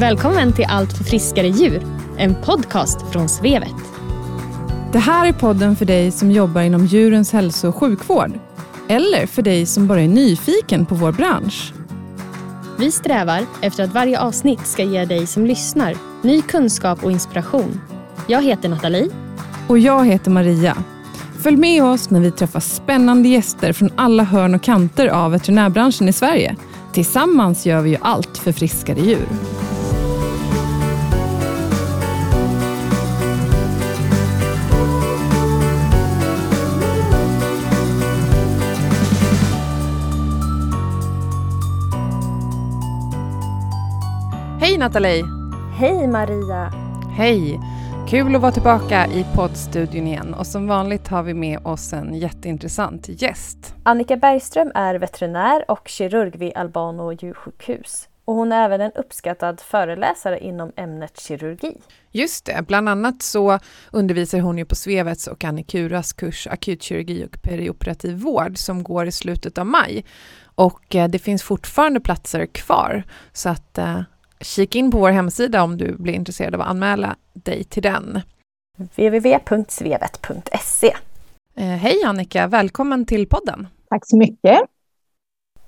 Välkommen till Allt för friskare djur, en podcast från Svevet. Det här är podden för dig som jobbar inom djurens hälso och sjukvård. Eller för dig som bara är nyfiken på vår bransch. Vi strävar efter att varje avsnitt ska ge dig som lyssnar ny kunskap och inspiration. Jag heter Nathalie. Och jag heter Maria. Följ med oss när vi träffar spännande gäster från alla hörn och kanter av veterinärbranschen i Sverige. Tillsammans gör vi ju allt för friskare djur. Nathalie! Hej Maria! Hej! Kul att vara tillbaka i poddstudion igen och som vanligt har vi med oss en jätteintressant gäst. Annika Bergström är veterinär och kirurg vid Albano djursjukhus. Och hon är även en uppskattad föreläsare inom ämnet kirurgi. Just det, bland annat så undervisar hon ju på Svevets och Annikuras kurs akutkirurgi och perioperativ vård som går i slutet av maj. Och eh, det finns fortfarande platser kvar så att eh, kika in på vår hemsida om du blir intresserad av att anmäla dig till den. www.svevet.se eh, Hej Annika, välkommen till podden. Tack så mycket.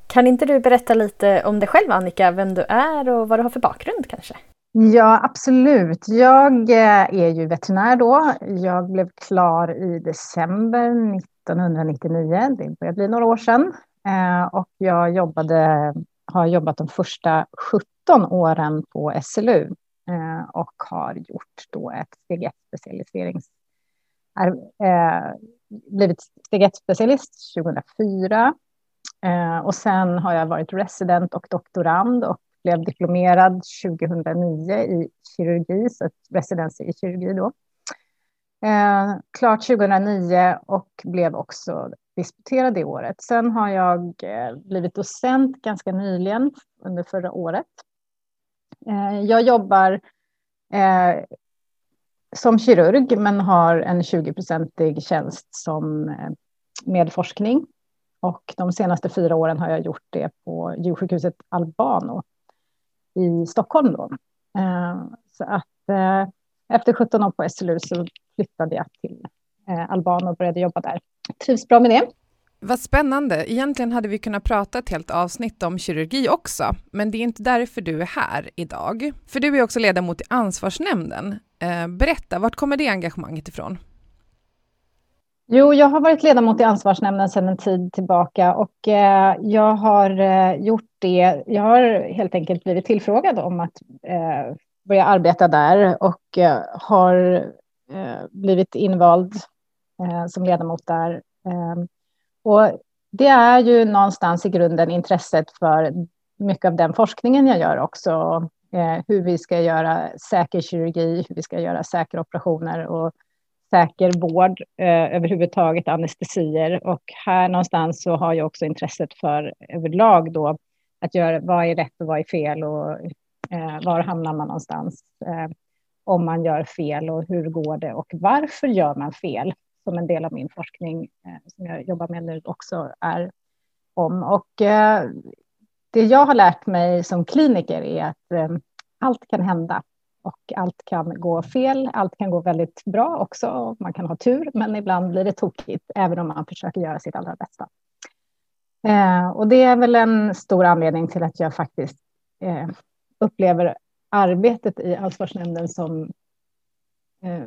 Kan inte du berätta lite om dig själv Annika, vem du är och vad du har för bakgrund kanske? Ja, absolut. Jag eh, är ju veterinär då. Jag blev klar i december 1999. Det börjar bli några år sedan. Eh, och jag jobbade, har jobbat de första 17 åren på SLU eh, och har gjort då ett steg 1 specialiserings... Eh, blivit steg 1 specialist 2004 Eh, och sen har jag varit resident och doktorand och blev diplomerad 2009 i kirurgi, så residency i kirurgi då. Eh, klart 2009 och blev också disputerade det året. Sen har jag eh, blivit docent ganska nyligen under förra året. Eh, jag jobbar eh, som kirurg men har en 20-procentig tjänst som medforskning. med forskning och de senaste fyra åren har jag gjort det på djursjukhuset Albano i Stockholm. Då. Så att efter 17 år på SLU så flyttade jag till Albano och började jobba där. Trivs bra med det. Vad spännande. Egentligen hade vi kunnat prata ett helt avsnitt om kirurgi också, men det är inte därför du är här idag. För du är också ledamot i ansvarsnämnden. Berätta, vart kommer det engagemanget ifrån? Jo, jag har varit ledamot i ansvarsnämnden sedan en tid tillbaka och eh, jag har eh, gjort det. Jag har helt enkelt blivit tillfrågad om att eh, börja arbeta där och eh, har eh, blivit invald eh, Eh, som ledamot där. Eh, och det är ju någonstans i grunden intresset för mycket av den forskningen jag gör också. Eh, hur vi ska göra säker kirurgi, hur vi ska göra säkra operationer och säker vård eh, överhuvudtaget, anestesier. Och här någonstans så har jag också intresset för överlag då att göra vad är rätt och vad är fel och eh, var hamnar man någonstans eh, om man gör fel och hur går det och varför gör man fel? Som en del av min forskning eh, som jag jobbar med nu också är om. Och eh, det jag har lärt mig som kliniker är att eh, allt kan hända och allt kan gå fel. Allt kan gå väldigt bra också. Man kan ha tur, men ibland blir det tokigt, även om man försöker göra sitt allra bästa. Eh, och det är väl en stor anledning till att jag faktiskt eh, upplever arbetet i ansvarsnämnden som eh,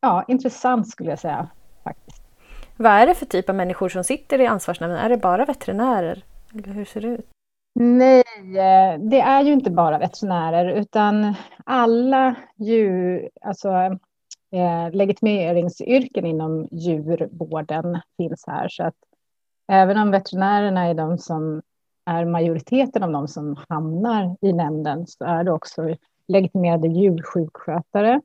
ja, intressant skulle jag säga faktiskt. Vad är det för typ av människor som sitter i ansvarsnämnden? Är det bara veterinärer? Eller hur ser det ut? Nej, eh, det är ju inte bara veterinärer utan alla djur, alltså eh, legitimeringsyrken inom djurvården finns här. Så att även om veterinärerna är de som är majoriteten av de som hamnar i nämnden så är det också legitimerade djursjukskötare,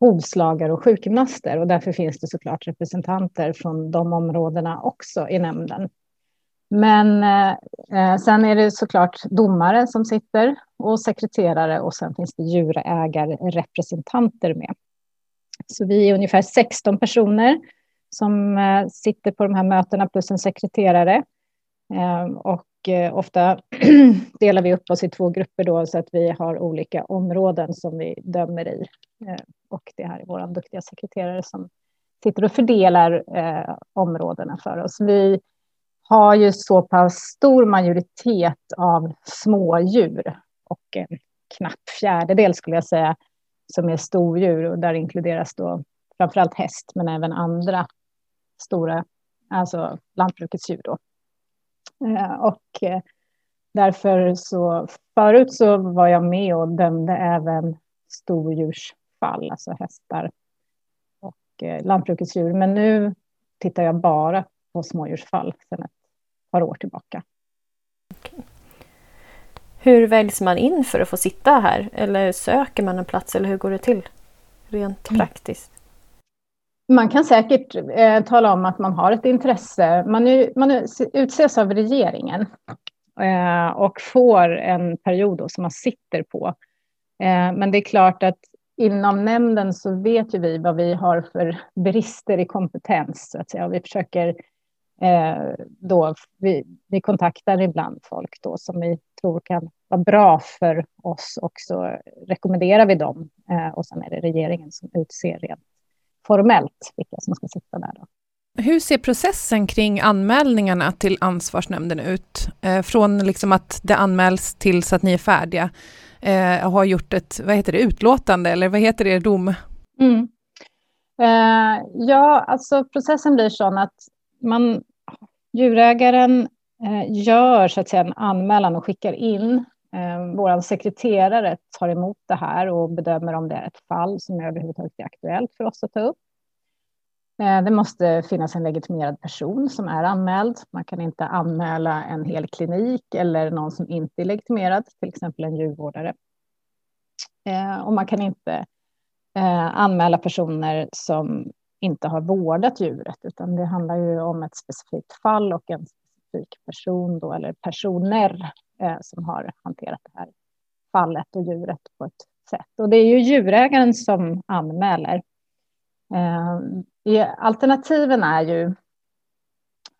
hovslagare och sjukgymnaster och därför finns det såklart representanter från de områdena också i nämnden. Men eh, eh, sen är det såklart domare som sitter och sekreterare och sen finns det djurägarrepresentanter med. Så vi är ungefär 16 personer som eh, sitter på de här mötena plus en sekreterare. Ehm, och eh, ofta delar vi upp oss i två grupper då så att vi har olika områden som vi dömer i. Ehm, och det här är vår duktiga sekreterare som sitter och fördelar eh, områdena för oss. Vi har ju så pass stor majoritet av smådjur och en knapp fjärdedel skulle jag säga som är stordjur och där inkluderas då framförallt häst men även andra stora, alltså lantbrukets djur då. Eh, och eh, därför så förut så var jag med och dömde även stordjursfall, alltså hästar och eh, lantbrukets djur. Men nu tittar jag bara på smådjursfall sedan ett par år tillbaka. Hur väljs man in för att få sitta här? Eller söker man en plats eller hur går det till rent mm. praktiskt? Man kan säkert eh, tala om att man har ett intresse. Man, är, man utses av regeringen eh, och får en period som man sitter på. Eh, men det är klart att inom nämnden så vet ju vi vad vi har för brister i kompetens. Så att säga. Vi försöker eh, då, vi, vi kontaktar ibland folk då som vi tror kan vara bra för oss och så rekommenderar vi dem. Eh, och sen är det regeringen som utser rent formellt vilka som ska sitta där. Då. Hur ser processen kring anmälningarna till ansvarsnämnden ut? Eh, från liksom att det anmäls tills att ni är färdiga eh, och har gjort ett vad heter det, utlåtande eller vad heter det, dom? Mm. Eh, ja, alltså processen blir sån att man, djurägaren eh, gör så att säga, en anmälan och skickar in. Eh, Vår sekreterare tar emot det här och bedömer om det är ett fall som överhuvudtaget är aktuellt för oss att ta upp. Eh, det måste finnas en legitimerad person som är anmäld. Man kan inte anmäla en hel klinik eller någon som inte är legitimerad, till exempel en djurvårdare. Eh, och man kan inte anmäla personer som inte har vårdat djuret, utan det handlar ju om ett specifikt fall och en specifik person då, eller personer Eh, som har hanterat det här fallet och djuret på ett sätt. Och det är ju djurägaren som anmäler. Eh, alternativen är ju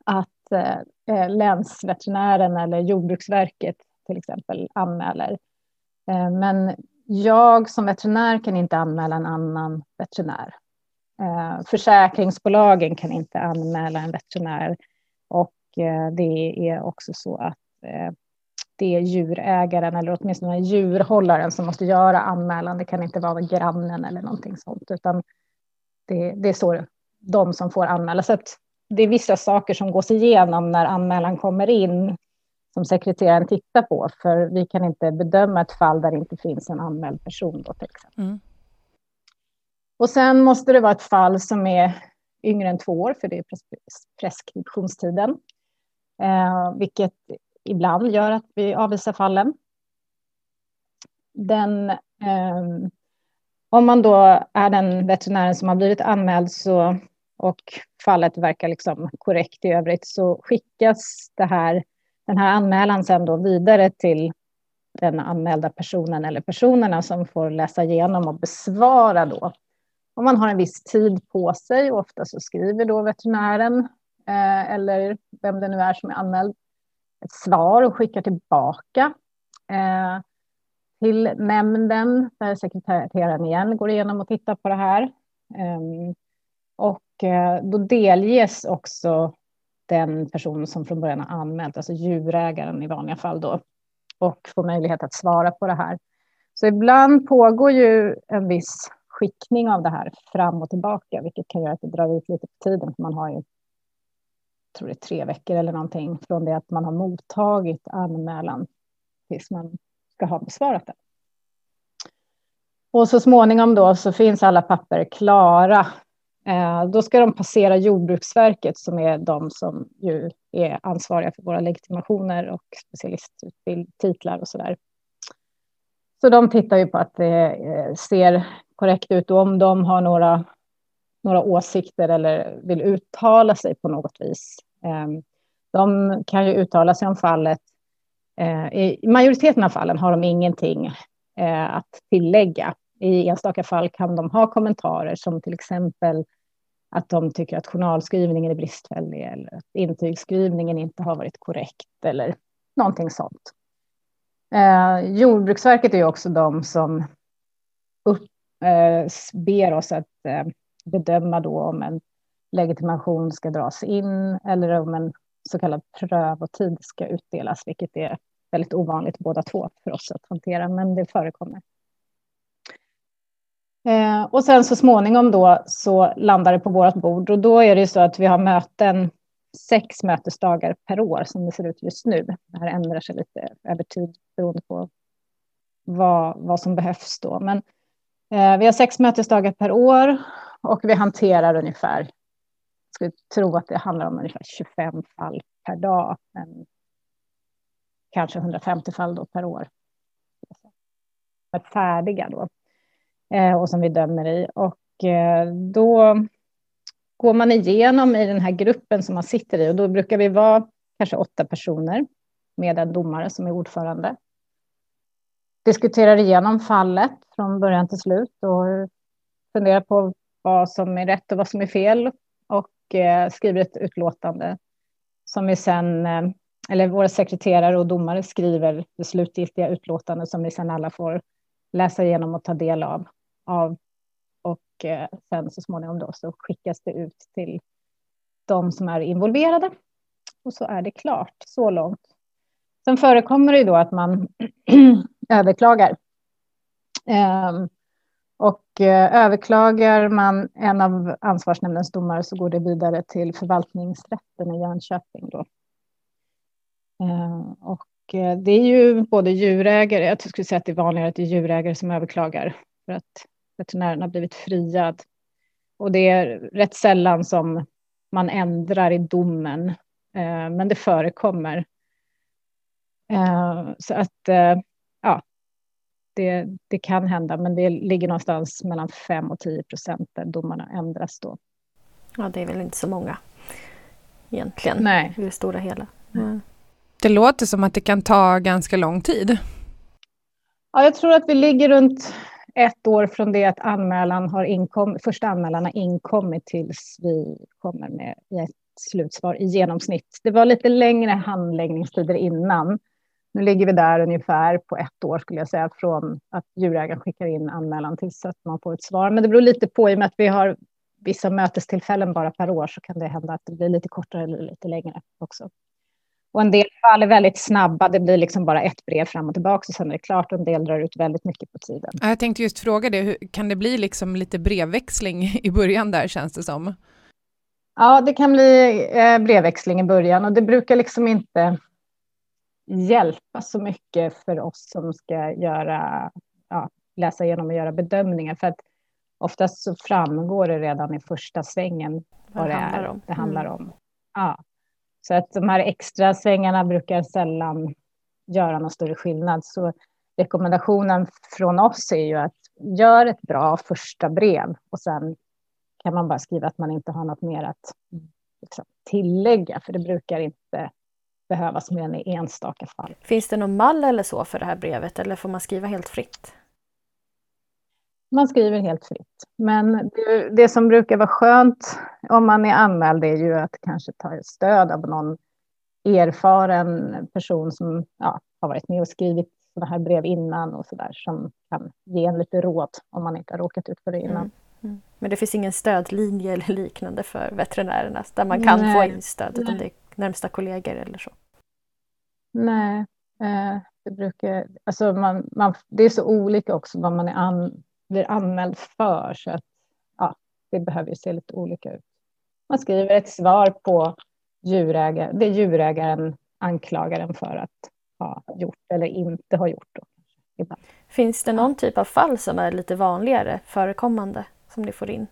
att eh, eh, länsveterinären eller Jordbruksverket till exempel anmäler. Eh, men jag som veterinär kan inte anmäla en annan veterinär. Eh, försäkringsbolagen kan inte anmäla en veterinär och det är också så att det är djurägaren eller åtminstone djurhållaren som måste göra anmälan. Det kan inte vara grannen eller någonting sånt, utan det, det är så de som får anmäla. Så det är vissa saker som gås igenom när anmälan kommer in som sekreteraren tittar på, för vi kan inte bedöma ett fall där det inte finns en anmäld person. Då, till exempel. Mm. Och sen måste det vara ett fall som är yngre än två år, för det är preskriptionstiden, eh, vilket ibland gör att vi avvisar fallen. Den, eh, om man då är den veterinären som har blivit anmäld så och fallet verkar liksom korrekt i övrigt så skickas det här, den här anmälan sen då vidare till den anmälda personen eller personerna som får läsa igenom och besvara då. Om man har en viss tid på sig, och ofta så skriver då veterinären eh, eller vem det nu är som är anmäld ett svar och skickar tillbaka eh, till nämnden där sekreteraren igen går igenom och tittar på det här. Ehm, och Eh, då delges också den person som från början har anmält, alltså djurägaren i vanliga fall då, och får möjlighet att svara på det här. Så ibland pågår ju en viss skickning av det här fram och tillbaka, vilket kan göra att det drar ut lite på tiden, för man har ju, tror det är tre veckor eller någonting, från det att man har mottagit anmälan tills man ska ha besvarat den. Och så småningom då så finns alla papper klara Eh, då ska de passera Jordbruksverket som är de som ju är ansvariga för våra legitimationer och specialisttitlar och så där. Så de tittar ju på att det eh, ser korrekt ut och om de har några, några åsikter eller vill uttala sig på något vis. Ehm, de kan ju uttala sig om fallet. Eh, I majoriteten av fallen har de ingenting eh, att tillägga. I enstaka fall kan de ha kommentarer som till exempel att de tycker att journalskrivningen är bristfällig eller att intygsskrivningen inte har varit korrekt eller någonting sånt. Eh, Jordbruksverket är ju också de som upp, eh, ber oss att eh, bedöma då om en legitimation ska dras in eller om en så kallad prövotid ska utdelas, vilket är väldigt ovanligt båda två för oss att hantera, men det förekommer. Eh, och sen så småningom då så landar det på vårt bord och då är det ju så att vi har möten sex mötesdagar per år som det ser ut just nu. Det här ändrar sig lite över tid beroende på vad, vad som behövs då. Men eh, vi har sex mötesdagar per år och vi hanterar ungefär, skulle tro att det handlar om ungefär 25 fall per dag. Men kanske 150 fall då per år. Färdiga då. Eh, och som vi dömer i. Och eh, då går man igenom i den här gruppen som man sitter i och då brukar vi vara kanske åtta personer med en domare som är ordförande. Diskuterar igenom fallet från början till slut och funderar på vad som är rätt och vad som är fel och Eh, skriver ett utlåtande som vi sen, eh, eller våra sekreterare och domare skriver det slutgiltiga utlåtandet som vi sen alla får läsa igenom och ta del av. av och eh, sen så småningom då så skickas det ut till de som är involverade. Och så är det klart så långt. Sen förekommer det ju då att man överklagar. Um, och eh, överklagar man en av ansvarsnämndens domar så går det vidare till förvaltningsrätten i Jönköping. Då. Eh, och eh, det är ju både djurägare, jag skulle säga att det är vanligare att det är djurägare som överklagar för att veterinären har blivit friad. Och det är rätt sällan som man ändrar i domen, eh, men det förekommer. Eh, så att, det, det kan hända, men det ligger någonstans mellan 5 och 10 procent där domarna ändras då. Ja, det är väl inte så många egentligen Nej. i det stora hela. Mm. Det låter som att det kan ta ganska lång tid. Ja, jag tror att vi ligger runt ett år från det att anmälan har inkom, första anmälan har inkommit tills vi kommer med ett slutsvar i genomsnitt. Det var lite längre handläggningstider innan. Nu ligger vi där ungefär på ett år skulle jag säga från att djurägaren skickar in anmälan tills att man får ett svar. Men det beror lite på i och med att vi har vissa mötestillfällen bara per år så kan det hända att det blir lite kortare eller lite längre också. Och en del fall är väldigt snabba. Det blir liksom bara ett brev fram och tillbaka och sen är det klart. En del drar ut väldigt mycket på tiden. Jag tänkte just fråga det. Kan det bli liksom lite brevväxling i början där känns det som? Ja, det kan bli eh, brevväxling i början och det brukar liksom inte hjälpa så mycket för oss som ska göra, ja, läsa igenom och göra bedömningar. För att oftast så framgår det redan i första svängen vad det, handlar om. Det handlar mm. om. Ja. Så att de här extra svängarna brukar sällan göra någon större skillnad. Så rekommendationen från oss är ju att gör ett bra första brev och sen kan man bara skriva att man inte har något mer att liksom, tillägga, för det brukar inte behövas mer än i enstaka fall. Finns det någon mall eller så för det här brevet eller får man skriva helt fritt? Man skriver helt fritt. Men det, det, som brukar vara skönt om man är anmäld är ju att kanske ta stöd av någon erfaren person som ja, har varit med och skrivit sådana här brev innan och så där som kan ge en lite råd om man inte har råkat ut för det innan. Mm. Mm. Men det finns ingen stödlinje eller liknande för veterinärerna där man kan Nej. få in stöd utan det närmsta kollegor eller så? Nej, eh, det brukar... Alltså man, man, det är så olika också vad man är an, blir anmäld för. Så att, ja, det behöver ju se lite olika ut. Man skriver ett svar på djurägare, det djurägaren anklagar en för att ha gjort eller inte ha gjort. Då, Finns det någon typ av fall som är lite vanligare förekommande som ni får in?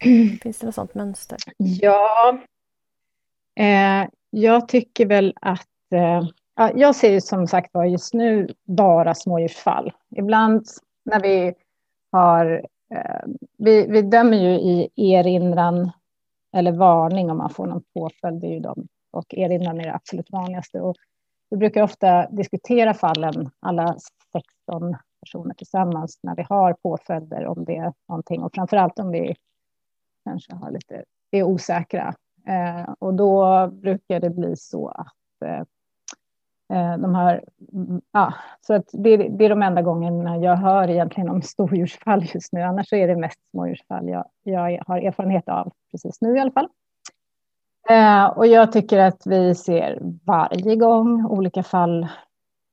Finns det något sådant mönster? Ja, eh, jag tycker väl att eh, jag ser ju som sagt var just nu bara smådjursfall. Ibland när vi har... Eh, vi, vi dömer ju i erinran eller varning om man får någon påföljd. Det är ju de, och erinran är det absolut vanligaste. Och vi brukar ofta diskutera fallen, alla 16 personer tillsammans, när vi har påföljder om det är någonting. Och framför allt om vi kanske har lite, är osäkra. Eh, och då brukar det bli så att eh, eh de här... Mm, ja, så att det, det, är de enda gångerna jag hör egentligen om stordjursfall just nu. Annars är det mest smådjursfall jag, jag har erfarenhet av precis nu i alla fall. Eh, och jag tycker att vi ser varje gång olika fall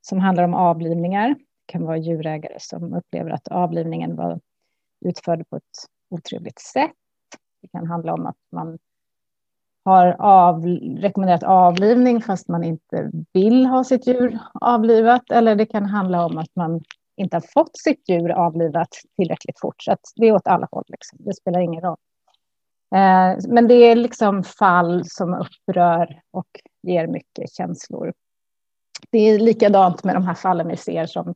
som handlar om avlivningar. Det kan vara djurägare som upplever att avlivningen var utförd på ett otrevligt sätt. Det kan handla om att man har av, rekommenderat avlivning fast man inte vill ha sitt djur avlivat. Eller det kan handla om att man inte har fått sitt djur avlivat tillräckligt fort. Så det är åt alla håll. Liksom. Det spelar ingen roll. Eh, men det är liksom fall som upprör och ger mycket känslor. Det är likadant med de här fallen vi ser som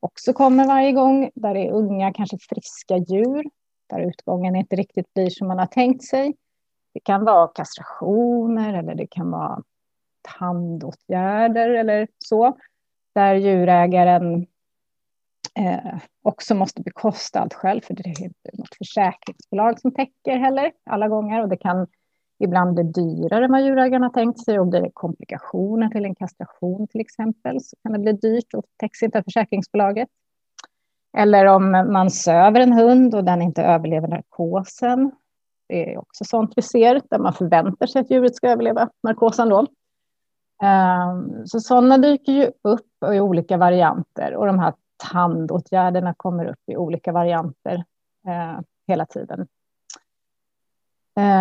också kommer varje gång, där det är unga, kanske friska djur, där utgången inte riktigt blir som man har tänkt sig. Det kan vara kastrationer eller det kan vara tandåtgärder eller så, där djurägaren eh, också måste bekosta allt själv, för det är inte något försäkringsbolag som täcker heller alla gånger. Och det kan ibland bli dyrare än vad djurägaren har tänkt sig. Om blir är komplikationer till en kastration till exempel så kan det bli dyrt och täcks inte av försäkringsbolaget. Eller om man söver en hund och den inte överlever narkosen. Det är också sånt vi ser, där man förväntar sig att djuret ska överleva narkosen då. Ehm, så sådana dyker ju upp i olika varianter och de här tandåtgärderna kommer upp i olika varianter eh, hela tiden.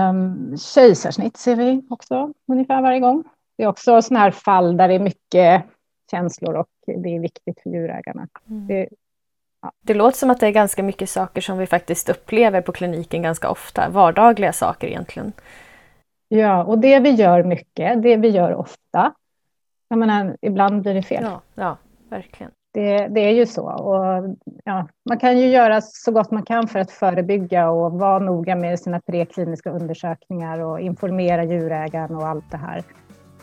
Um, kejsarsnitt ser vi också ungefär varje gång. Det är också sådana här fall där det är mycket känslor och det är viktigt för djurägarna. Mm. Det. Det låter som att det är ganska mycket saker som vi faktiskt upplever på kliniken ganska ofta, vardagliga saker egentligen. Ja, och det vi gör mycket, det vi gör ofta. Jag menar, ibland blir det fel. Ja, ja verkligen. Det, det, är ju så. Och, ja, man kan ju göra så gott man kan för att förebygga och vara noga med sina prekliniska undersökningar och informera djurägaren och allt det här.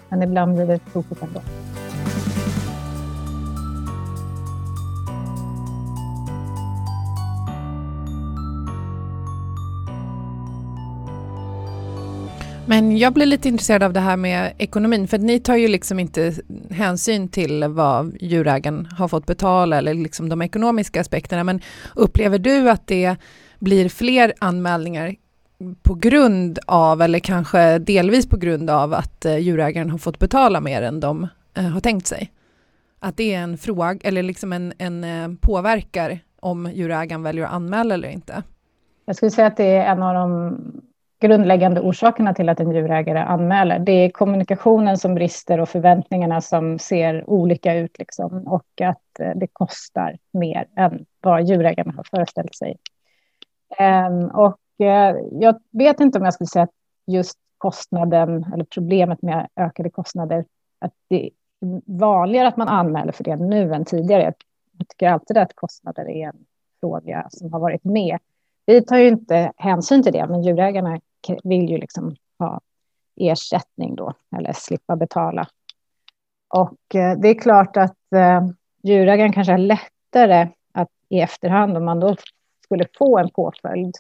Men ibland blir det tokigt ändå. Men jag blir lite intresserad av det här med ekonomin, för ni tar ju liksom inte hänsyn till vad djurägaren har fått betala eller liksom de ekonomiska aspekterna. Men upplever du att det blir fler anmälningar på grund av, eller kanske delvis på grund av att eh, djurägaren har fått betala mer än de eh, har tänkt sig? Att det är en fråga, eller liksom en, en eh, påverkar om djurägaren väljer att anmäla eller inte? Jag skulle säga att det är en av de grundläggande orsakerna till att en djurägare anmäler. Det är kommunikationen som brister och förväntningarna som ser olika ut liksom, och att eh, det kostar mer än vad djurägarna har föreställt sig. Ehm, och eh, jag vet inte om jag skulle säga att just kostnaden eller problemet med ökade kostnader, att det är vanligare att man anmäler för det nu än tidigare. Jag tycker alltid att kostnader är en fråga som har varit med. Vi tar ju inte hänsyn till det, men djurägarna vill ju liksom ha ersättning då, eller slippa betala. Och eh, det är klart att eh, djurägaren kanske har lättare att i efterhand, om man då skulle få en påföljd,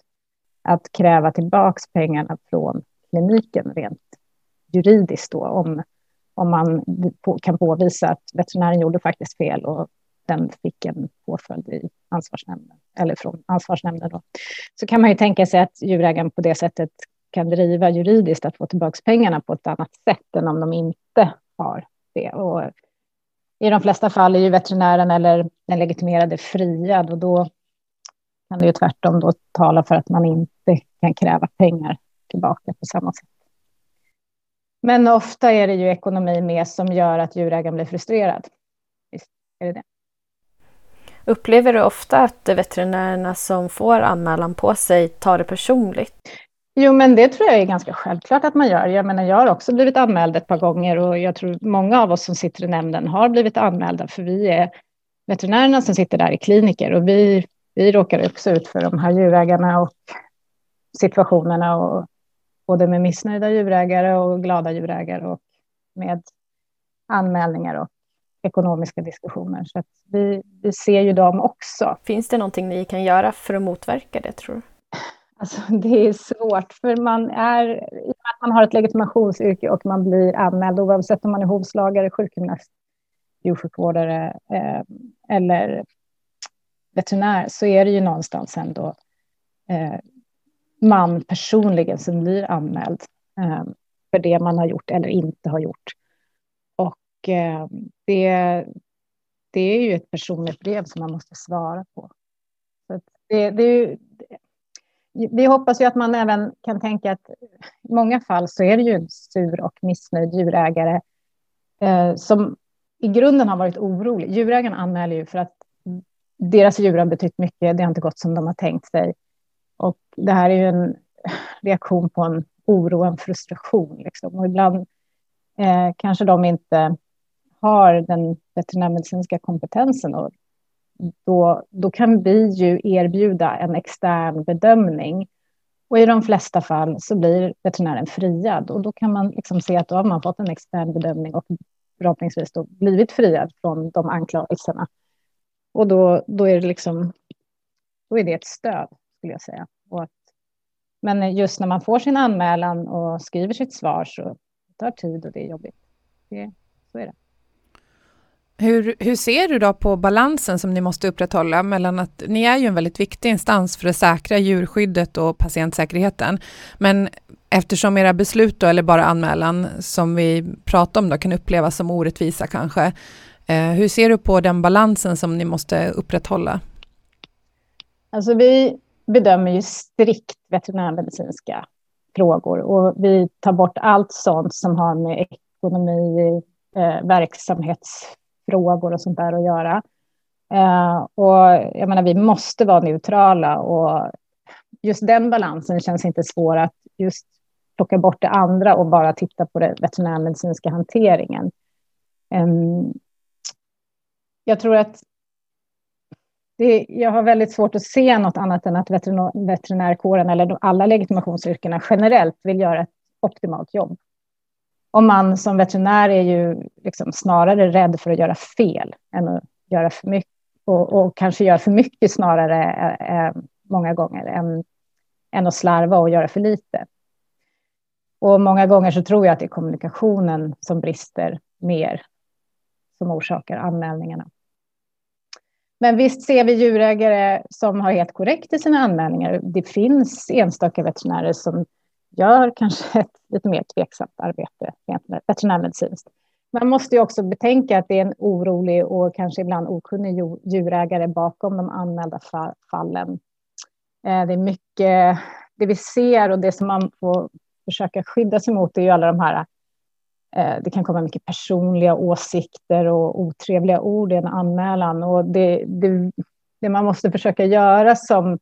att kräva tillbaka pengarna från kliniken rent juridiskt då, om, om man kan påvisa att veterinären gjorde faktiskt fel och den fick en påföljd i ansvarsnämnden, eller från ansvarsnämnden. Då. Så kan man ju tänka sig att djurägaren på det sättet kan driva juridiskt att få tillbaka pengarna på ett annat sätt än om de inte har det. Och I de flesta fall är ju veterinären eller den legitimerade friad och då kan det ju tvärtom då tala för att man inte kan kräva pengar tillbaka på samma sätt. Men ofta är det ju ekonomi med som gör att djurägaren blir frustrerad. Visst är det det. Upplever du ofta att veterinärerna som får anmälan på sig tar det personligt? Jo, men det tror jag är ganska självklart att man gör. Jag menar, jag har också blivit anmäld ett par gånger och jag tror många av oss som sitter i nämnden har blivit anmälda, för vi är veterinärerna som sitter där i kliniker och vi, vi råkar också ut för de här djurägarna och situationerna och både med missnöjda djurägare och glada djurägare och med anmälningar och ekonomiska diskussioner. Så vi, vi ser ju dem också. Finns det någonting ni kan göra för att motverka det tror du? Alltså, det är svårt, för man är, att man har ett legitimationsyrke och man blir anmäld, oavsett om man är hovslagare, sjukgymnast, djursjukvårdare eh, eller veterinär, så är det ju någonstans ändå eh, man personligen som blir anmäld eh, för det man har gjort eller inte har gjort. Och eh, det, det är ju ett personligt brev som man måste svara på. Så det, det är vi hoppas ju att man även kan tänka att i många fall så är det ju en sur och missnöjd djurägare eh, som i grunden har varit orolig. Djurägarna anmäler ju för att deras djur har betytt mycket. Det har inte gått som de har tänkt sig. Och det här är ju en reaktion på en oro, en frustration. Liksom. Och ibland eh, kanske de inte har den veterinärmedicinska kompetensen att då, då kan vi ju erbjuda en extern bedömning. Och i de flesta fall så blir veterinären friad och då kan man liksom se att då har man fått en extern bedömning och förhoppningsvis då blivit friad från de anklagelserna. Och då, då är det liksom, då är det ett stöd skulle jag säga. Och att, men just när man får sin anmälan och skriver sitt svar så det tar tid och det är jobbigt. Det, så är det. Hur, hur ser du då på balansen som ni måste upprätthålla mellan att ni är ju en väldigt viktig instans för att säkra djurskyddet och patientsäkerheten. Men eftersom era beslut då, eller bara anmälan som vi pratar om då, kan upplevas som orättvisa kanske. Eh, hur ser du på den balansen som ni måste upprätthålla? Alltså vi bedömer ju strikt veterinärmedicinska frågor och vi tar bort allt sånt som har med ekonomi, eh, verksamhets frågor och sånt där att göra. Eh, och jag menar, vi måste vara neutrala och just den balansen känns inte svår att just plocka bort det andra och bara titta på den veterinärmedicinska hanteringen. Eh, jag tror att det, jag har väldigt svårt att se något annat än att veterinärkåren eller alla legitimationsyrkena generellt vill göra ett optimalt jobb. Och man som veterinär är ju liksom snarare rädd för att göra fel än att göra för mycket. Och, och kanske göra för mycket snarare eh, eh, många gånger än, än att slarva och göra för lite. Och många gånger så tror jag att det är kommunikationen som brister mer som orsakar anmälningarna. Men visst ser vi djurägare som har helt korrekt i sina anmälningar. Det finns enstaka veterinärer som gör kanske ett lite mer tveksamt arbete veterinärmedicinskt. Man måste ju också betänka att det är en orolig och kanske ibland okunnig djurägare bakom de anmälda fallen. Eh, det är mycket, det vi ser och det som man får försöka skydda sig mot är ju alla de här eh, det kan komma mycket personliga åsikter och otrevliga ord i en anmälan. Och det, det, det man måste försöka göra som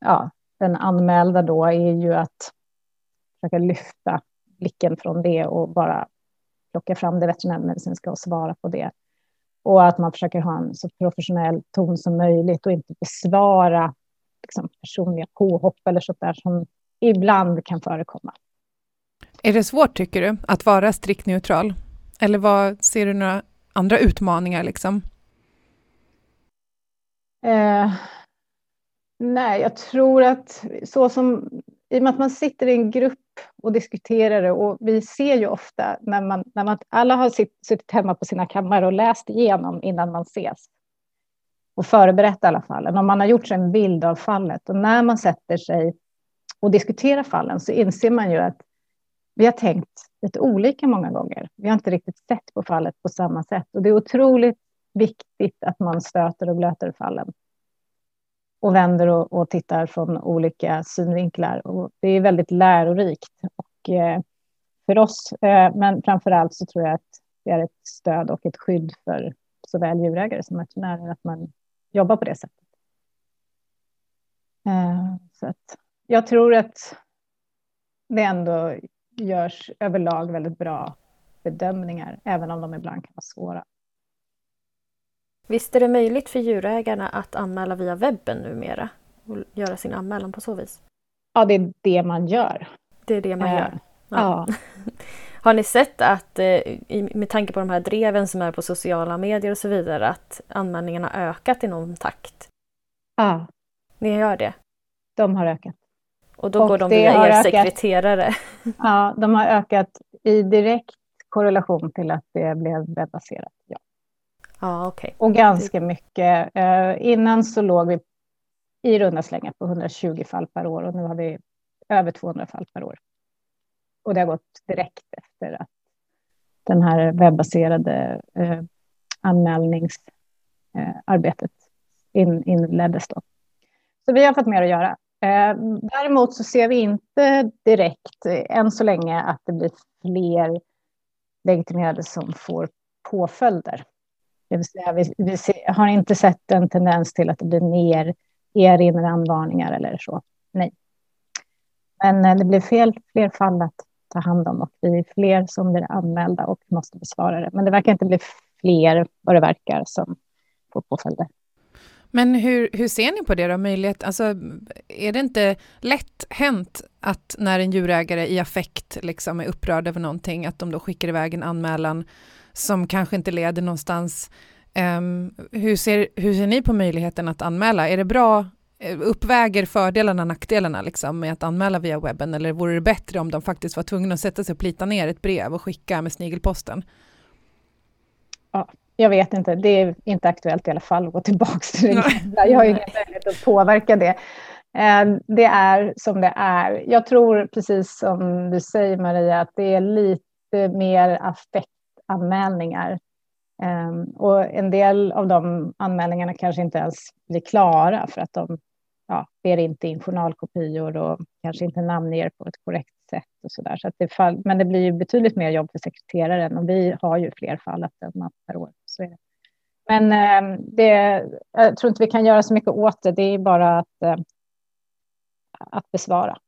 ja, den anmälda då är ju att försöka lyfta blicken från det och bara plocka fram det veterinärmedicinska och svara på det. Och att man försöker ha en så professionell ton som möjligt och inte besvara liksom, personliga påhopp eller sånt där som ibland kan förekomma. Är det svårt, tycker du, att vara strikt neutral? Eller vad, ser du några andra utmaningar? Liksom? Eh, nej, jag tror att så som i och med att man sitter i en grupp och diskutera det och vi ser ju ofta när man, när man alla har sitt, suttit hemma på sina kammare och läst igenom innan man ses och förberett alla fallen. Om man har gjort sig en bild av fallet och när man sätter sig och diskuterar fallen så inser man ju att vi har tänkt lite olika många gånger. Vi har inte riktigt sett på fallet på samma sätt och det är otroligt viktigt att man stöter och blöter fallen och vänder och, och, tittar från olika synvinklar. Och det är väldigt lärorikt. Och, eh, för oss, eh, men framför allt så tror jag att det är ett stöd och ett skydd för såväl djurägare som veterinärer att man jobbar på det sättet. Eh, så att jag tror att det ändå görs överlag väldigt bra bedömningar, även om de ibland kan vara svåra. Visst är det möjligt för djurägarna att anmäla via webben numera och göra sin anmälan på så vis? Ja, det är det man gör. Det är det man gör? Eh, ja. ja. Har ni sett att, eh, med tanke på de här dreven som är på sociala medier och så vidare, att anmälningarna ökat i någon takt? Ja. Ni gör det? De har ökat. Och då och går de via er sekreterare? Ja, de har ökat i direkt korrelation till att det blev webbaserat. Ja. Ah, okay. Och ganska mycket. Eh, innan så låg vi i runda slängar på 120 fall per år och nu har vi över 200 fall per år. Och det har gått direkt efter att den här webbaserade eh, anmälningsarbetet eh, in, inleddes. Då. Så vi har fått mer att göra. Eh, däremot så ser vi inte direkt, eh, än så länge, att det blir fler legitimerade som får påföljder. Det vill säga, vi, vi ser, har inte sett en tendens till att det blir mer erinran-varningar eller så. Nej. Men eh, det blir fel, fler fall att ta hand om och vi är fler som blir anmälda och måste besvara det. Men det verkar inte bli fler, vad det verkar, som får påföljder. Men hur, hur ser ni på det då? Möjlighet, alltså, är det inte lätt hänt att när en djurägare i affekt liksom är upprörd över någonting, att de då skickar iväg en anmälan som kanske inte leder någonstans? Um, hur, ser, hur ser ni på möjligheten att anmäla? Är det bra, eh, uppväger fördelarna nackdelarna liksom, med att anmäla via webben, eller vore det bättre om de faktiskt var tvungna att sätta sig och plita ner ett brev och skicka med snigelposten? Ja, jag vet inte, det är inte aktuellt i alla fall att gå tillbaka till det. Jag har ju ingen möjlighet att påverka det. Eh, det är som det är. Jag tror, precis som du säger Maria, att det är lite mer affektanmälningar anmälningar. Ehm, och en del av de anmälningarna kanske inte ens blir klara för att de ja, ber inte in journalkopior och kanske inte namnger på ett korrekt sätt och så där. Så att det fall, men det blir ju betydligt mer jobb för sekreteraren och vi har ju fler fall att döma per år. Så är det. Men eh, det, jag tror inte vi kan göra så mycket åt det. Det är bara att, eh, att besvara.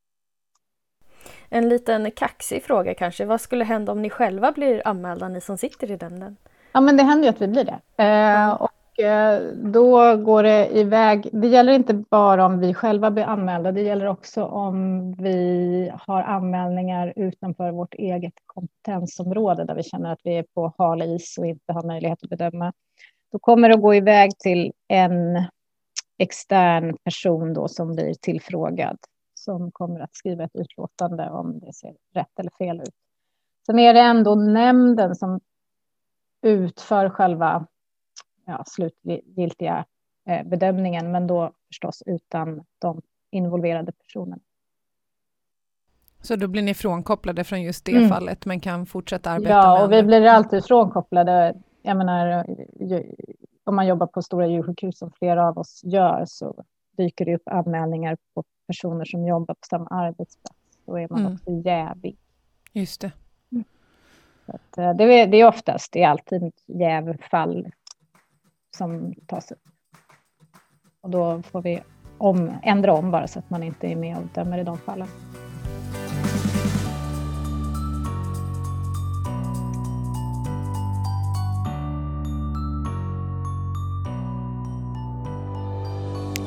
En liten kaxig fråga kanske. Vad skulle hända om ni själva blir anmälda, ni som sitter i nämnden? Ja, men det händer ju att vi blir det. Eh, och Eh, då går det iväg. Det gäller inte bara om vi själva blir anmälda, det gäller också om vi har anmälningar utanför vårt eget kompetensområde där vi känner att vi är på hal is och inte har möjlighet att bedöma. Då kommer det att gå iväg till en extern person då som blir tillfrågad som kommer att skriva ett utlåtande om det ser rätt eller fel ut. Sen är det ändå nämnden som utför själva ja, slutgiltiga eh, bedömningen, men då förstås utan de involverade personerna. Så då blir ni frånkopplade från just det mm. fallet, men kan fortsätta arbeta ja, med och vi blir alltid frånkopplade. Jag menar, om man jobbar på stora djursjukhus som flera av oss gör, så dyker det upp anmälningar på personer som jobbar på samma arbetsplats. Då är man mm. också jävig. Just det. Mm. Att, eh, det, är, det är oftast, det är alltid jävfall som tas upp. Och då får vi om, ändra om bara så att man inte är med och dömer i de fallen.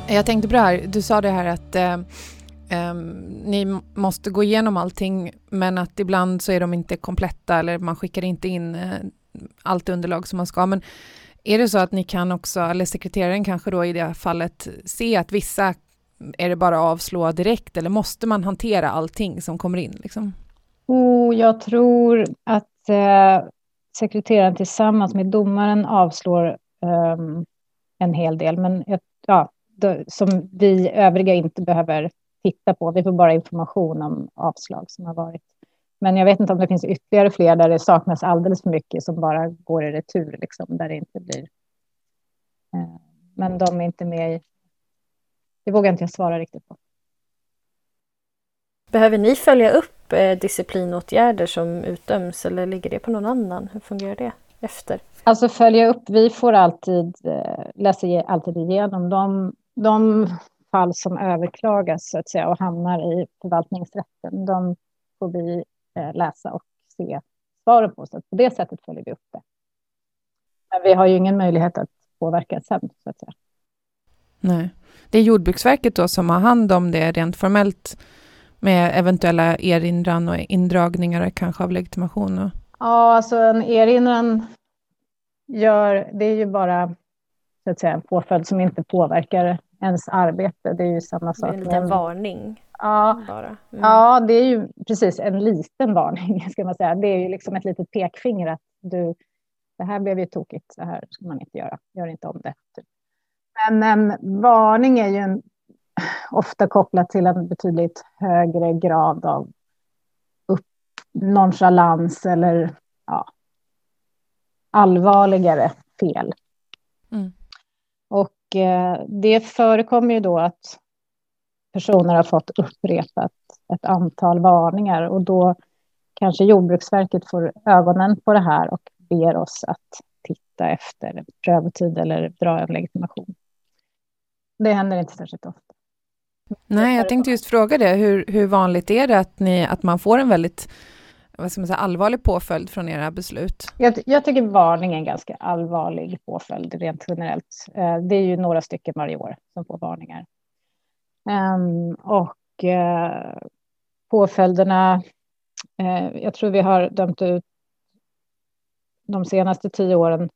Jag tänkte på det här, du sa det här att eh, eh, ni måste gå igenom allting men att ibland så är de inte kompletta eller man skickar inte in eh, allt underlag som man ska. Men är det så att ni kan också, eller sekreteraren kanske då i det fallet, se att vissa är det bara avslå direkt eller måste man hantera allting som kommer in? Liksom? Oh, jag tror att eh, sekreteraren tillsammans med domaren avslår eh, en hel del, men ja, som vi övriga inte behöver titta på. Vi får bara information om avslag som har varit. Men jag vet inte om det finns ytterligare fler där det saknas alldeles för mycket som bara går i retur, liksom, där det inte blir. Eh, men de är inte med i... Det vågar inte jag svara riktigt på. Behöver ni följa upp eh, disciplinåtgärder som utdöms eller ligger det på någon annan? Hur fungerar det efter? Alltså följa upp, vi får alltid, eh, läsa alltid igenom de, de fall som överklagas så att säga och hamnar i förvaltningsrätten. De får vi Eh, läsa och se svaren på. Så på det sättet följer vi upp det. Men vi har ju ingen möjlighet att påverka sen, så att säga. Nej. Det är Jordbruksverket då som har hand om det rent formellt med eventuella erinran och indragningar kanske av legitimation? Och... Ja, alltså en erinran gör, det är ju bara så att säga, en påföljd som inte påverkar ens arbete. Det är ju samma sak. Det är en varning. Ja. Mm. ja, det är ju precis en liten varning, ska man säga. Det är ju liksom ett litet pekfinger att du, det här blev ju tokigt, så här ska man inte göra, gör inte om det. Typ. Men en varning är ju en, ofta kopplat till en betydligt högre grad av upp, nonchalans eller ja, allvarligare fel. Mm. Eh, det förekommer ju då att personer har fått upprepat ett antal varningar och då kanske Jordbruksverket får ögonen på det här och ber oss att titta efter prövotid eller dra en legitimation. Det händer inte särskilt ofta. Nej, jag tänkte just fråga det. Hur, hur vanligt är det att, ni, att man får en väldigt vad ska man säga, allvarlig påföljd från era beslut? Jag, jag tycker varning är en ganska allvarlig påföljd rent generellt. Eh, det är ju några stycken varje år som får varningar. Um, och eh, påföljderna, eh, jag tror vi har dömt ut de senaste tio åren,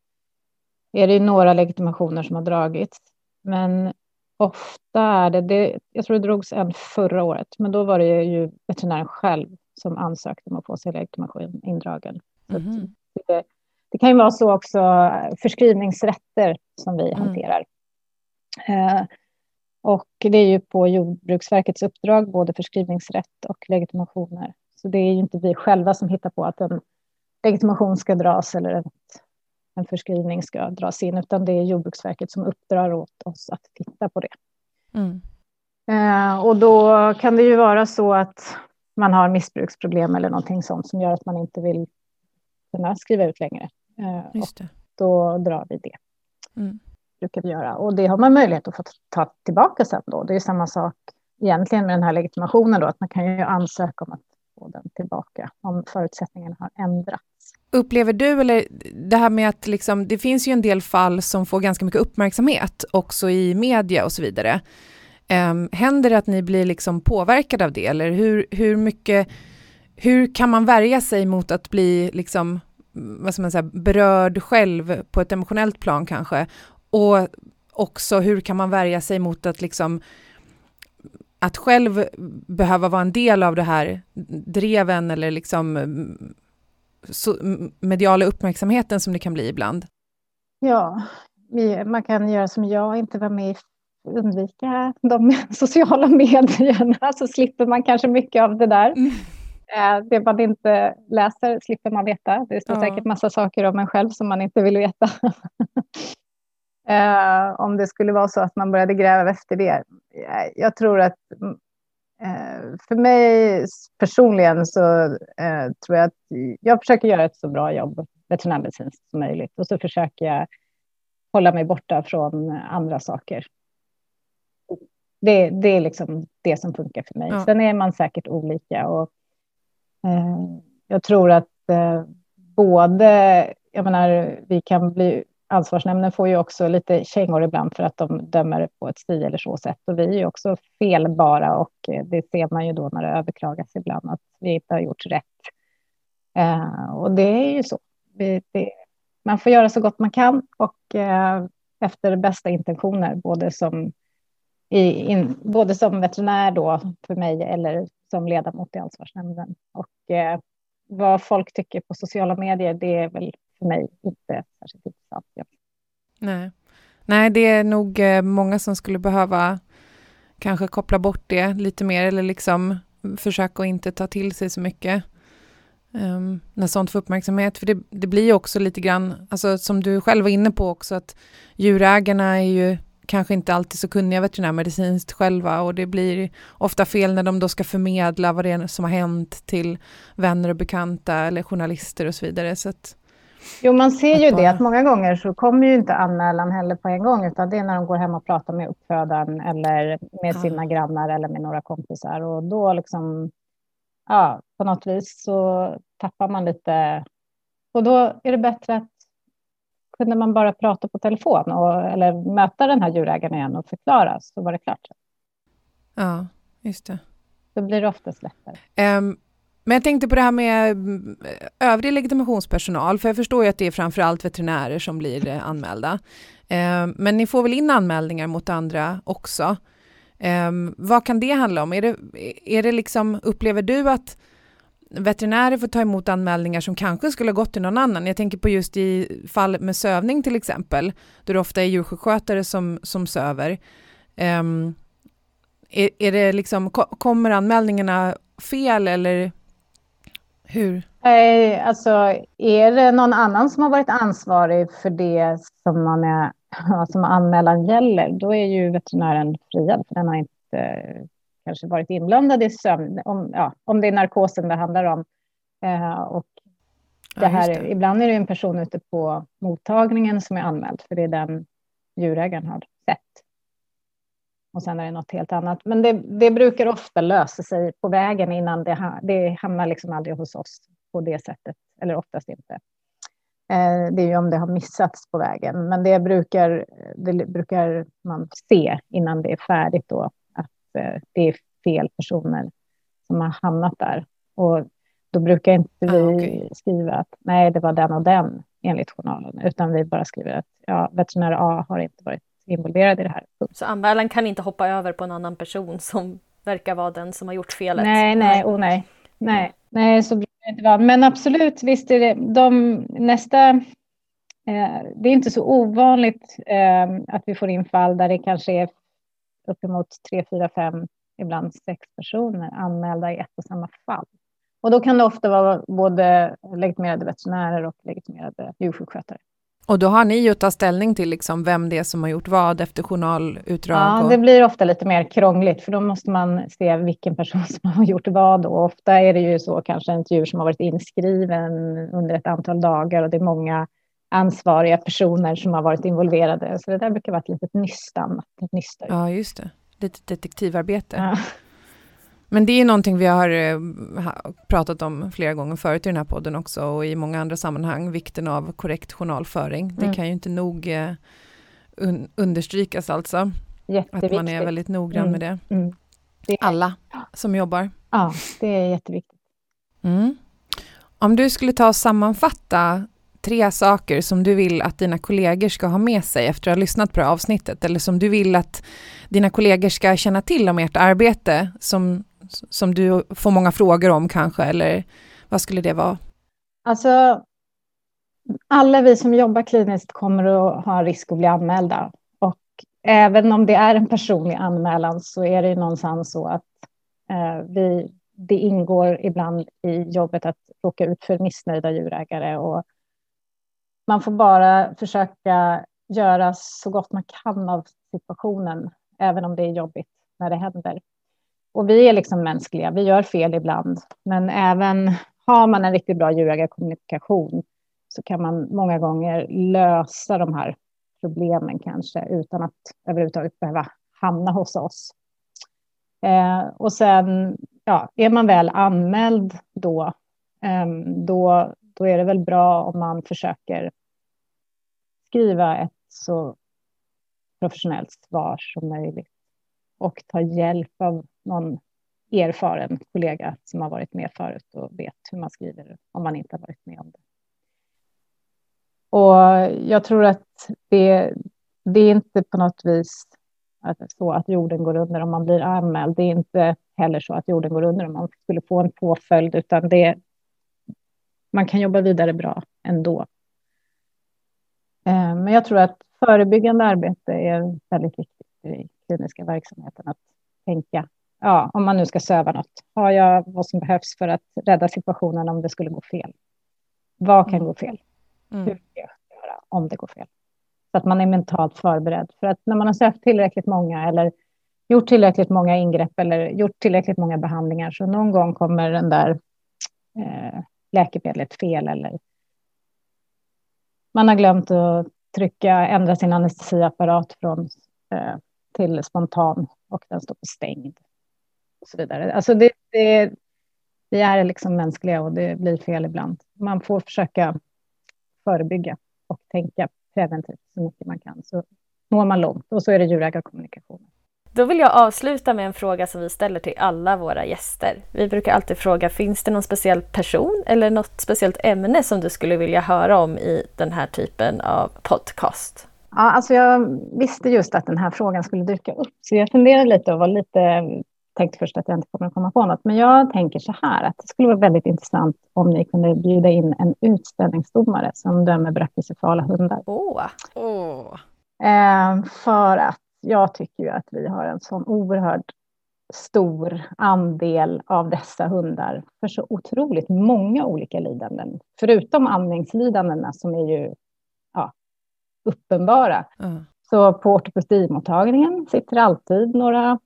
är det några legitimationer som har dragits. Men ofta är det, det, jag tror det drogs en förra året, men då var det ju veterinären själv som ansökte om att få sin legitimation indragen. Mm. Det, det, kan ju vara så också, förskrivningsrätter som vi mm. hanterar. Uh, och det är ju på Jordbruksverkets uppdrag, både förskrivningsrätt och legitimationer. Så det är ju inte vi själva som hittar på att en legitimation ska dras eller ett, en förskrivning ska dras in, utan det är Jordbruksverket som uppdrar åt oss att titta på det. Mm. Eh, och då kan det ju vara så att man har missbruksproblem eller någonting sånt som gör att man inte vill kunna skriva ut längre. Eh, och då drar vi det. Mm brukar vi göra. Och det har man möjlighet att få ta tillbaka sen då. Det är samma sak egentligen med den här legitimationen då, att man kan ju ansöka om att få den tillbaka om förutsättningarna har ändrats. Upplever du, eller det här med att liksom, det finns ju en del fall som får ganska mycket uppmärksamhet också i media och så vidare. Um, händer det att ni blir liksom påverkade av det, eller hur, hur mycket, hur kan man värja sig mot att bli liksom, vad ska man säga, berörd själv på ett emotionellt plan kanske och också hur kan man värja sig mot att liksom att själv behöva vara en del av det här dreven eller liksom mm, så, mediala uppmärksamheten som det kan bli ibland? Ja, man kan göra som jag, inte vara med i undvika de sociala medierna så slipper man kanske mycket av det där. Mm. Eh, det man inte läser slipper man veta. Det står ja. säkert massa saker om en själv som man inte vill veta. Eh, om det skulle vara så att man började gräva efter det. Jag tror att eh, för mig personligen så eh, tror jag att jag försöker göra ett så bra jobb veterinärmedicinskt som möjligt och så försöker jag hålla mig borta från andra saker. Det, det är liksom det som funkar för mig. Ja. Sen är man säkert olika och eh, jag tror att eh, både, jag menar, vi kan bli ansvarsnämnden får ju också lite kängor ibland för att de dömer på ett si eller så sätt. Och vi är ju också felbara och eh, det ser man ju då när det överklagas ibland att vi inte har gjort rätt. Eh, och det är ju så. Vi, det, man får göra så gott man kan och eh, efter bästa intentioner, både som, i, in, både som veterinär då för mig eller som ledamot i ansvarsnämnden. Och eh, vad folk tycker på sociala medier, det är väl för mig inte särskilt intressant. Nej. Nej, det är nog eh, många som skulle behöva kanske koppla bort det lite mer eller liksom försöka att inte ta till sig så mycket um, när sånt får uppmärksamhet. För det, det blir ju också lite grann, alltså som du själv var inne på också, att djurägarna är ju kanske inte alltid så kunniga veterinärmedicinskt själva och det blir ofta fel när de då ska förmedla vad det är som har hänt till vänner och bekanta eller journalister och så vidare. Så att, Jo, man ser ju det att många gånger så kommer ju inte anmälan heller på en gång, utan det är när de går hem och pratar med uppfödaren eller med sina grannar eller med några kompisar och då liksom, ja, på något vis så tappar man lite. Och då är det bättre att kunde man bara prata på telefon och, eller möta den här djurägaren igen och förklara så var det klart. Ja, just det. Då blir det oftast lättare. Um, men jag tänkte på det här med mm, övrig legitimationspersonal, för jag förstår ju att det är framför allt veterinärer som blir eh, anmälda. Eh, men ni får väl in anmälningar mot andra också. Um, vad kan det handla om? Är det, är det liksom, upplever du att veterinärer får ta emot anmälningar som kanske skulle ha gått till någon annan? Jag tänker på just i fall med sövning till exempel, då det ofta är djursjukskötare som, som söver. Um, är, är det liksom, kommer anmälningarna fel eller hur? Nej, alltså är det någon annan som har varit ansvarig för det som, man är, som anmälan gäller, då är ju veterinären friad, för den har inte kanske varit inblandad i sömn, om, ja, om det är narkosen det handlar om. Eh, och det här, ja, det. Ibland är det en person ute på mottagningen som är anmäld, för det är den djurägaren har sett. Och sen är det något helt annat. Men det, det brukar ofta lösa sig på vägen innan det, det hamnar liksom aldrig hos oss på det sättet, eller oftast inte. Eh, det är ju om det har missats på vägen, men det brukar, det brukar man se innan det är färdigt då, det är fel personer som har hamnat där. Och då brukar inte vi ah, okay. skriva att nej, det var den och den enligt journalen, utan vi bara skriver att ja, veterinär A har inte varit involverad i det här. Så anmälan kan inte hoppa över på en annan person som verkar vara den som har gjort felet? Nej, nej, oh, nej. Nej, nej, så brukar det inte vara. Men absolut, visst är det de nästa. Eh, det är inte så ovanligt eh, att vi får in fall där det kanske är uppemot tre, fyra, fem, ibland sex personer anmälda i ett och samma fall. Och då kan det ofta vara både legitimerade veterinärer och legitimerade djursjukskötare. Och då har ni att ta ställning till liksom vem det är som har gjort vad efter journalutdrag? Ja, och... det blir ofta lite mer krångligt, för då måste man se vilken person som har gjort vad. Och ofta är det ju så kanske ett djur som har varit inskriven under ett antal dagar och det är många ansvariga personer som har varit involverade. Så det där brukar vara ett litet nystan. Ett nyster. Ja, just det. Lite detektivarbete. Ja. Men det är någonting vi har eh, pratat om flera gånger förut i den här podden också och i många andra sammanhang, vikten av korrekt journalföring. Mm. Det kan ju inte nog eh, un understrykas alltså. Att man är väldigt noggrann mm. med det. Mm. det Alla som jobbar. Ja, det är jätteviktigt. Mm. Om du skulle ta och sammanfatta tre saker som du vill att dina kollegor ska ha med sig efter att ha lyssnat på det här avsnittet, eller som du vill att dina kollegor ska känna till om ert arbete, som, som du får många frågor om kanske, eller vad skulle det vara? Alltså, alla vi som jobbar kliniskt kommer att ha risk att bli anmälda. Och även om det är en personlig anmälan så är det ju någonstans så att eh, vi, det ingår ibland i jobbet att råka ut för missnöjda djurägare. Och man får bara försöka göra så gott man kan av situationen, även om det är jobbigt när det händer. Och vi är liksom mänskliga, vi gör fel ibland, men även har man en riktigt bra djurägarkommunikation så kan man många gånger lösa de här problemen kanske utan att överhuvudtaget behöva hamna hos oss. Eh, och sen, ja, är man väl anmäld då, eh, då, då är det väl bra om man försöker skriva ett så professionellt svar som möjligt och ta hjälp av någon erfaren kollega som har varit med förut och vet hur man skriver om man inte har varit med om det. Och jag tror att det, det är inte på något vis att, så att jorden går under om man blir anmäld. Det är inte heller så att jorden går under om man skulle få en påföljd, utan det, man kan jobba vidare bra ändå. Eh, men jag tror att förebyggande arbete är väldigt viktigt i kliniska verksamheten. Att tänka, ja, om man nu ska söva något, har jag vad som behövs för att rädda situationen om det skulle gå fel? Vad kan mm. gå fel? Mm. Hur ska jag göra om det går fel? Så att man är mentalt förberedd. För att när man har sökt tillräckligt många eller gjort tillräckligt många ingrepp eller gjort tillräckligt många behandlingar så någon gång kommer den där eh, läkemedlet fel eller man har glömt att trycka, ändra sin anestesiapparat från eh, till spontan och den står på stängd. Och så vidare. Alltså det, det, vi är liksom mänskliga och det blir fel ibland. Man får försöka förebygga och tänka preventivt så mycket man kan så når man långt och så är det djurägarkommunikationen. Då vill jag avsluta med en fråga som vi ställer till alla våra gäster. Vi brukar alltid fråga, finns det någon speciell person eller något speciellt ämne som du skulle vilja höra om i den här typen av podcast? Ja, alltså jag visste just att den här frågan skulle dyka upp, så jag funderade lite och var lite tänkte först att jag inte kommer att komma på något, men jag tänker så här att det skulle vara väldigt intressant om ni kunde bjuda in en utställningsdomare som dömer brachycephala hundar. Åh! Åh. Eh, för att jag tycker ju att vi har en sån oerhört stor andel av dessa hundar för så otroligt många olika lidanden. Förutom andningslidandena som är ju ja, uppenbara. Mm. Så på ortopedimottagningen sitter alltid några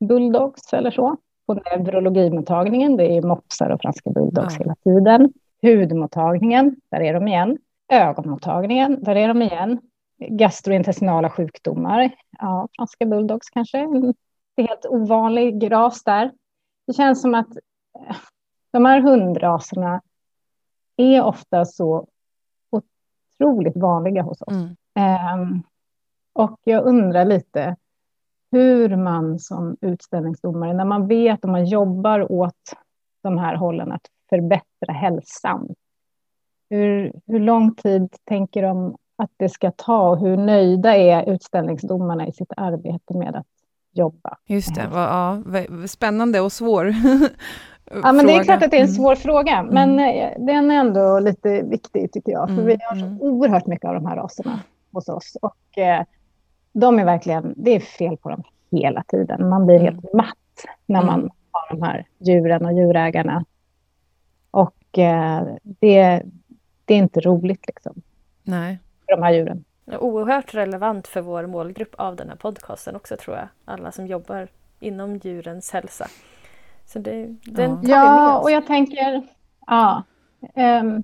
bulldogs eller så. På neurologimottagningen, det är mopsar och franska bulldogs Ja. hela tiden. Hudmottagningen, där är de igen. Ögonmottagningen, där är de igen. Gastrointestinala sjukdomar, ja, franska bulldogs kanske. Det är helt ovanlig ras där. Det känns som att eh, de här hundraserna är ofta så otroligt vanliga hos oss. Mm. Ehm, och jag undrar lite hur man som utställningsdomare, när man vet och man jobbar åt de här hållen att förbättra hälsan, hur, hur lång tid tänker de att det ska ta och hur nöjda är utställningsdomarna i sitt arbete med att jobba? Just det, ja, spännande och svår Ja, men det är fråga. klart att det är en Mm. svår fråga, men eh, den är ändå lite viktig tycker jag, för Mm, vi har så mm. oerhört mycket av de här raserna hos oss. Och eh, de är verkligen, det är fel på dem hela tiden. Man blir Mm. helt matt när man Mm. har de här djuren och djurägarna. Och eh, det, det är inte roligt liksom, Nej. För de här djuren. Oerhört relevant för vår målgrupp av den här podcasten också tror jag. Alla som jobbar inom djurens hälsa. Så det, den Ja. tar vi med Ja, oss. och jag tänker, ja, ehm,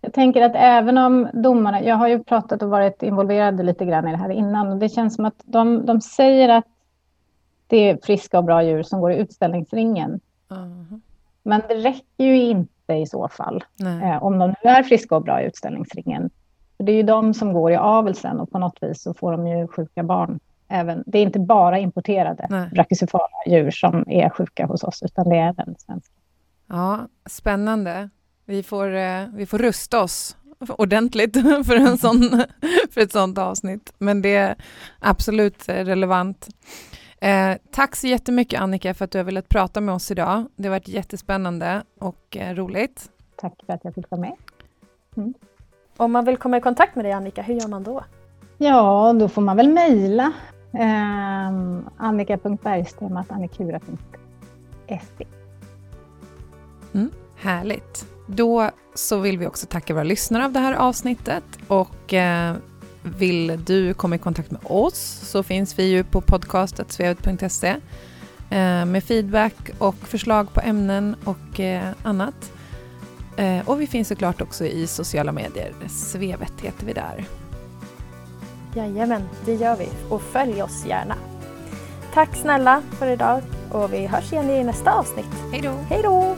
jag tänker att även om domarna, jag har ju pratat och varit involverad lite grann i det här innan och det känns som att de, de säger att det är friska och bra djur som går i utställningsringen. Mhm. Men det räcker ju inte i så fall, eh, om de nu är friska och bra i utställningsringen. För det är ju de som går i avel sen och på något vis så får de ju sjuka barn. Även, det är inte bara importerade Nej. brachycephala djur som är sjuka hos oss, utan det är även svenska. Ja, spännande. Vi får, eh, vi får rusta oss ordentligt för, en sån, för ett sånt avsnitt. Men det är absolut relevant. Eh, tack så jättemycket Annika för att du har velat prata med oss idag. Det har varit jättespännande och eh, roligt. Tack för att jag fick vara med. Om man vill komma i kontakt med dig Annika, hur gör man då? Ja, då får man väl mejla eh, annika.bergström.annikura.se. Härligt. Då så vill vi också tacka våra lyssnare av det här avsnittet och eh, vill du komma i kontakt med oss så finns vi ju på podcastet.svevet.se eh, med feedback och förslag på ämnen och eh, annat. Eh, och vi finns såklart också i sociala medier. Svevet heter vi där. Jajamän, det gör vi. Och följ oss gärna. Tack snälla för idag och vi hörs igen i nästa avsnitt. Hej då! Hej då!